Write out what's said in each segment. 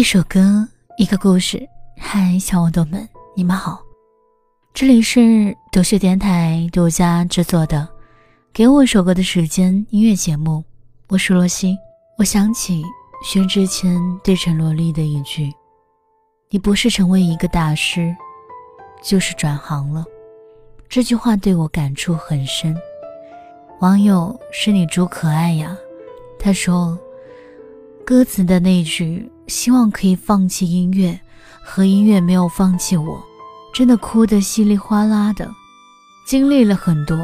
一首歌，一个故事。嗨，小耳朵们，你们好，这里是读秀电台独家制作的《给我一首歌的时间》音乐节目。我是罗西。我想起薛之谦对陈萝莉的一句：“你不是成为一个大师，就是转行了。”这句话对我感触很深。网友是你猪可爱呀，他说。歌词的那句“希望可以放弃音乐，和音乐没有放弃我”，真的哭得稀里哗啦的。经历了很多，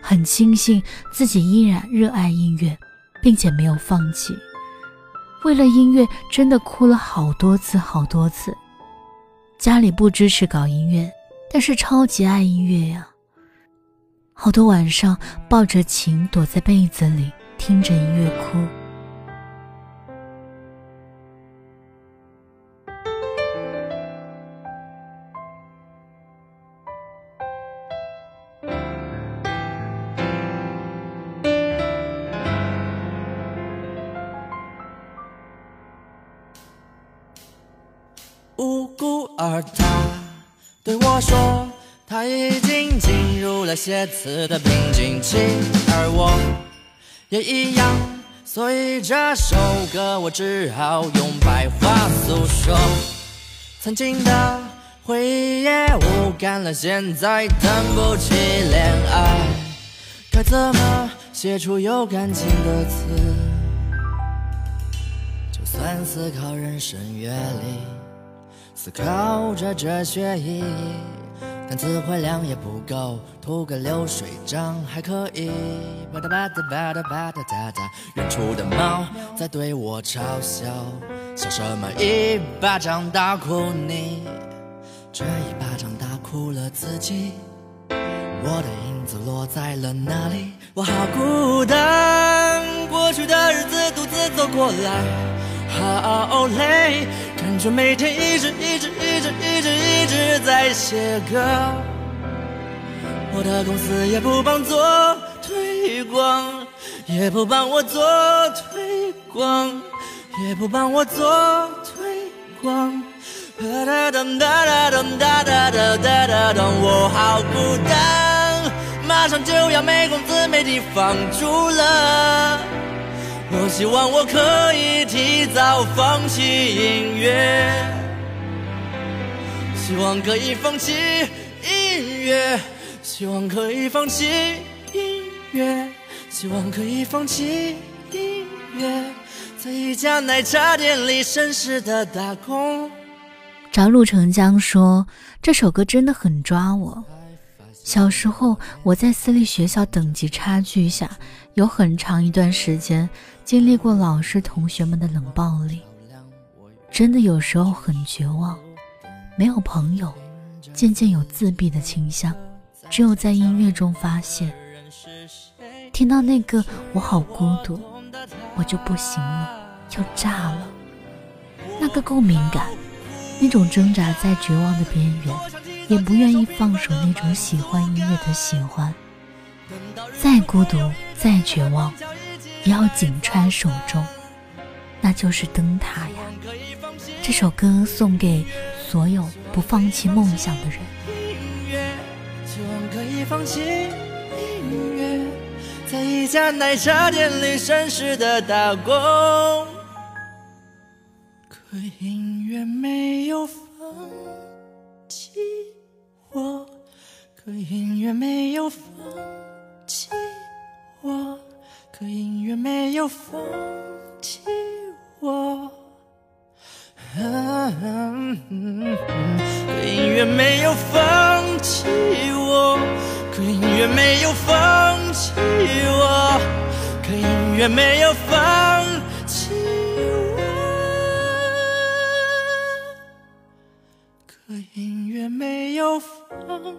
很庆幸自己依然热爱音乐，并且没有放弃。为了音乐，真的哭了好多次，好多次。家里不支持搞音乐，但是超级爱音乐呀。好多晚上抱着琴躲在被子里，听着音乐哭。无辜，而他对我说，他已经进入了写词的瓶颈期，而我也一样，所以这首歌我只好用白话诉说。曾经的回忆也无感了，现在谈不起恋爱，该怎么写出有感情的词？就算思考人生阅历。思考着哲学意义，但词汇量也不够，涂个流水账还可以。吧嗒吧嗒吧嗒吧嗒哒哒，远处的猫在对我嘲笑，笑什么？一巴掌打哭你，这一巴掌打哭了自己。我的影子落在了哪里？我好孤单，过去的日子独自走过来。好累，却每天一直一直一直一直一直在写歌。我的公司也不帮做推广，也不帮我做推广，也不帮我做推广。哒哒哒哒哒哒哒哒哒哒哒，我好孤单，马上就要没工资没地方住了。我希望我可以提早放弃音乐，希望可以放弃音乐，希望可以放弃音乐，希望可以放弃音乐，在一家奶茶店里绅士的打工。张路成江说：“这首歌真的很抓我。小时候我在私立学校，等级差距下，有很长一段时间。”经历过老师、同学们的冷暴力，真的有时候很绝望。没有朋友，渐渐有自闭的倾向，只有在音乐中发泄。听到那个“我好孤独”，我就不行了，要炸了。那个够敏感，那种挣扎在绝望的边缘，也不愿意放手那种喜欢音乐的喜欢。再孤独，再绝望。也要紧揣手中，那就是灯塔呀。这首歌送给所有不放弃梦想的人。可音乐，在一家奶茶店里绅士的打工。可音乐没有放我，可音乐没有放弃我。可音乐没有放弃我，可音乐没有放弃我，可音乐没有放弃我，可音乐没有放有风